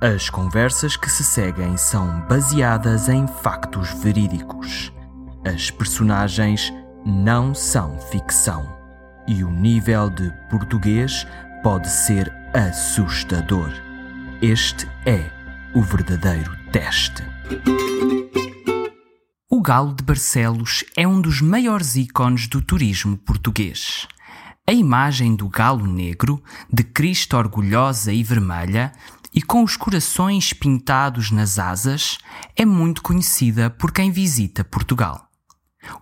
As conversas que se seguem são baseadas em factos verídicos. As personagens não são ficção. E o nível de português pode ser assustador. Este é o verdadeiro teste. O Galo de Barcelos é um dos maiores ícones do turismo português. A imagem do galo negro, de crista orgulhosa e vermelha, e com os corações pintados nas asas, é muito conhecida por quem visita Portugal.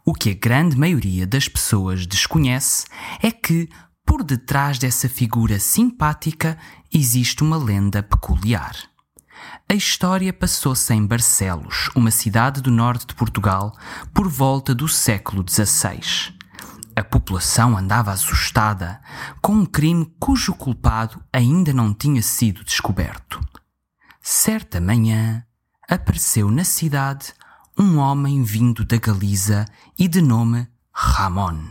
O que a grande maioria das pessoas desconhece é que, por detrás dessa figura simpática, existe uma lenda peculiar. A história passou-se em Barcelos, uma cidade do norte de Portugal, por volta do século XVI. A população andava assustada com um crime cujo culpado ainda não tinha sido descoberto. Certa manhã, apareceu na cidade um homem vindo da Galiza e de nome Ramon.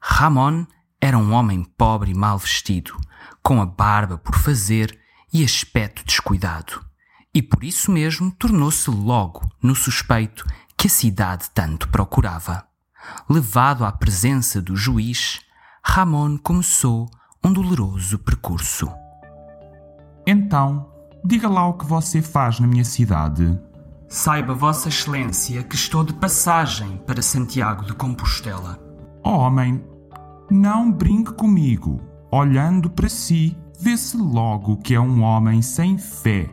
Ramon era um homem pobre e mal vestido, com a barba por fazer e aspecto descuidado, e por isso mesmo tornou-se logo no suspeito que a cidade tanto procurava. Levado à presença do juiz, Ramon começou um doloroso percurso. Então, diga lá o que você faz na minha cidade. Saiba, Vossa Excelência, que estou de passagem para Santiago de Compostela. Oh, homem, não brinque comigo. Olhando para si, vê-se logo que é um homem sem fé.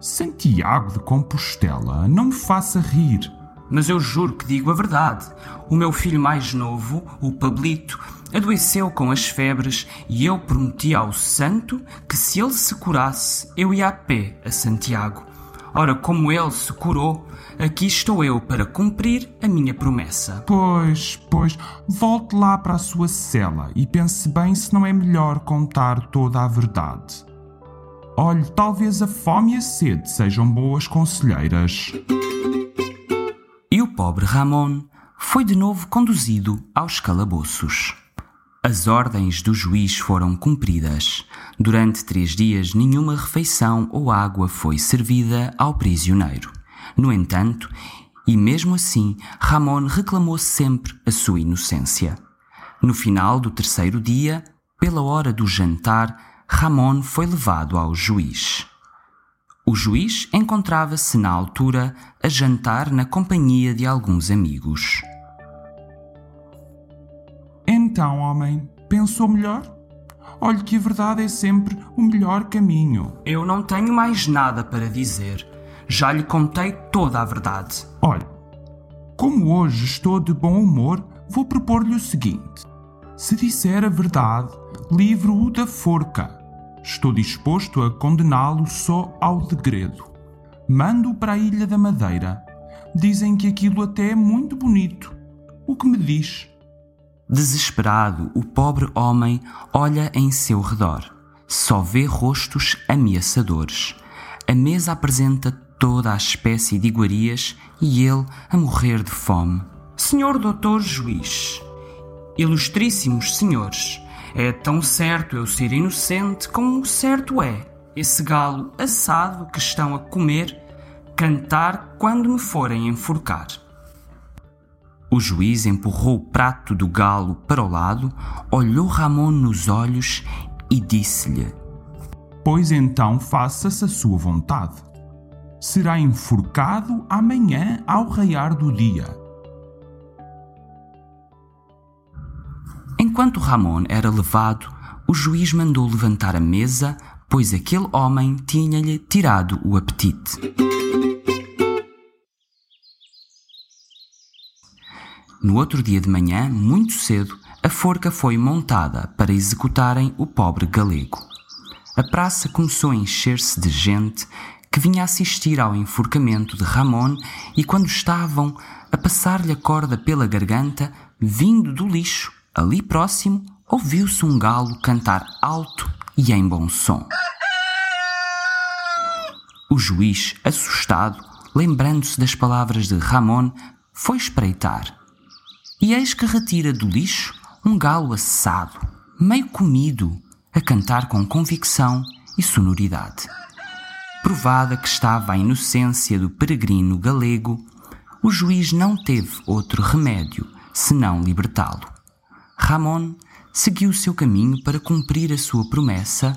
Santiago de Compostela, não me faça rir. Mas eu juro que digo a verdade. O meu filho mais novo, o Pablito, adoeceu com as febres e eu prometi ao santo que se ele se curasse, eu ia a pé a Santiago. Ora, como ele se curou, aqui estou eu para cumprir a minha promessa. Pois, pois, volte lá para a sua cela e pense bem se não é melhor contar toda a verdade. Olhe, talvez a fome e a sede sejam boas conselheiras. E o pobre Ramon foi de novo conduzido aos calabouços. As ordens do juiz foram cumpridas. Durante três dias, nenhuma refeição ou água foi servida ao prisioneiro. No entanto, e mesmo assim, Ramon reclamou sempre a sua inocência. No final do terceiro dia, pela hora do jantar, Ramon foi levado ao juiz. O juiz encontrava-se na altura a jantar na companhia de alguns amigos. Então, homem, pensou melhor? Olhe que a verdade é sempre o melhor caminho. Eu não tenho mais nada para dizer. Já lhe contei toda a verdade. Olhe, como hoje estou de bom humor, vou propor-lhe o seguinte: se disser a verdade, livro-o da forca. Estou disposto a condená-lo só ao degredo. Mando-o para a Ilha da Madeira. Dizem que aquilo até é muito bonito. O que me diz? Desesperado, o pobre homem olha em seu redor. Só vê rostos ameaçadores. A mesa apresenta toda a espécie de iguarias e ele a morrer de fome. Senhor Doutor Juiz, ilustríssimos senhores, é tão certo eu ser inocente como certo é esse galo assado que estão a comer cantar quando me forem enforcar. O juiz empurrou o prato do galo para o lado, olhou Ramon nos olhos e disse-lhe: Pois então faça-se a sua vontade. Será enforcado amanhã ao raiar do dia. Enquanto Ramon era levado, o juiz mandou levantar a mesa, pois aquele homem tinha-lhe tirado o apetite. No outro dia de manhã, muito cedo, a forca foi montada para executarem o pobre galego. A praça começou a encher-se de gente que vinha assistir ao enforcamento de Ramon e quando estavam a passar-lhe a corda pela garganta, vindo do lixo, ali próximo, ouviu-se um galo cantar alto e em bom som. O juiz, assustado, lembrando-se das palavras de Ramon, foi espreitar e eis que retira do lixo um galo assado, meio comido, a cantar com convicção e sonoridade. provada que estava a inocência do peregrino galego, o juiz não teve outro remédio senão libertá-lo. Ramon seguiu seu caminho para cumprir a sua promessa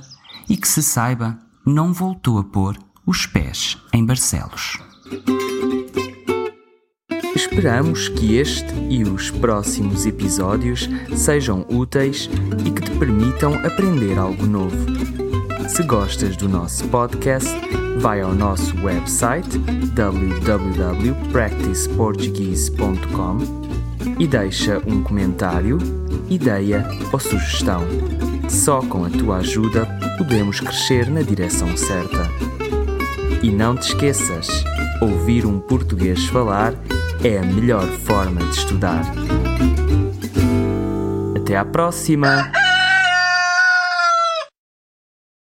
e que se saiba, não voltou a pôr os pés em Barcelos. Esperamos que este e os próximos episódios sejam úteis e que te permitam aprender algo novo. Se gostas do nosso podcast, vai ao nosso website www.practiceportuguese.com e deixa um comentário, ideia ou sugestão. Só com a tua ajuda podemos crescer na direção certa. E não te esqueças, ouvir um português falar é a melhor forma de estudar. Até à próxima!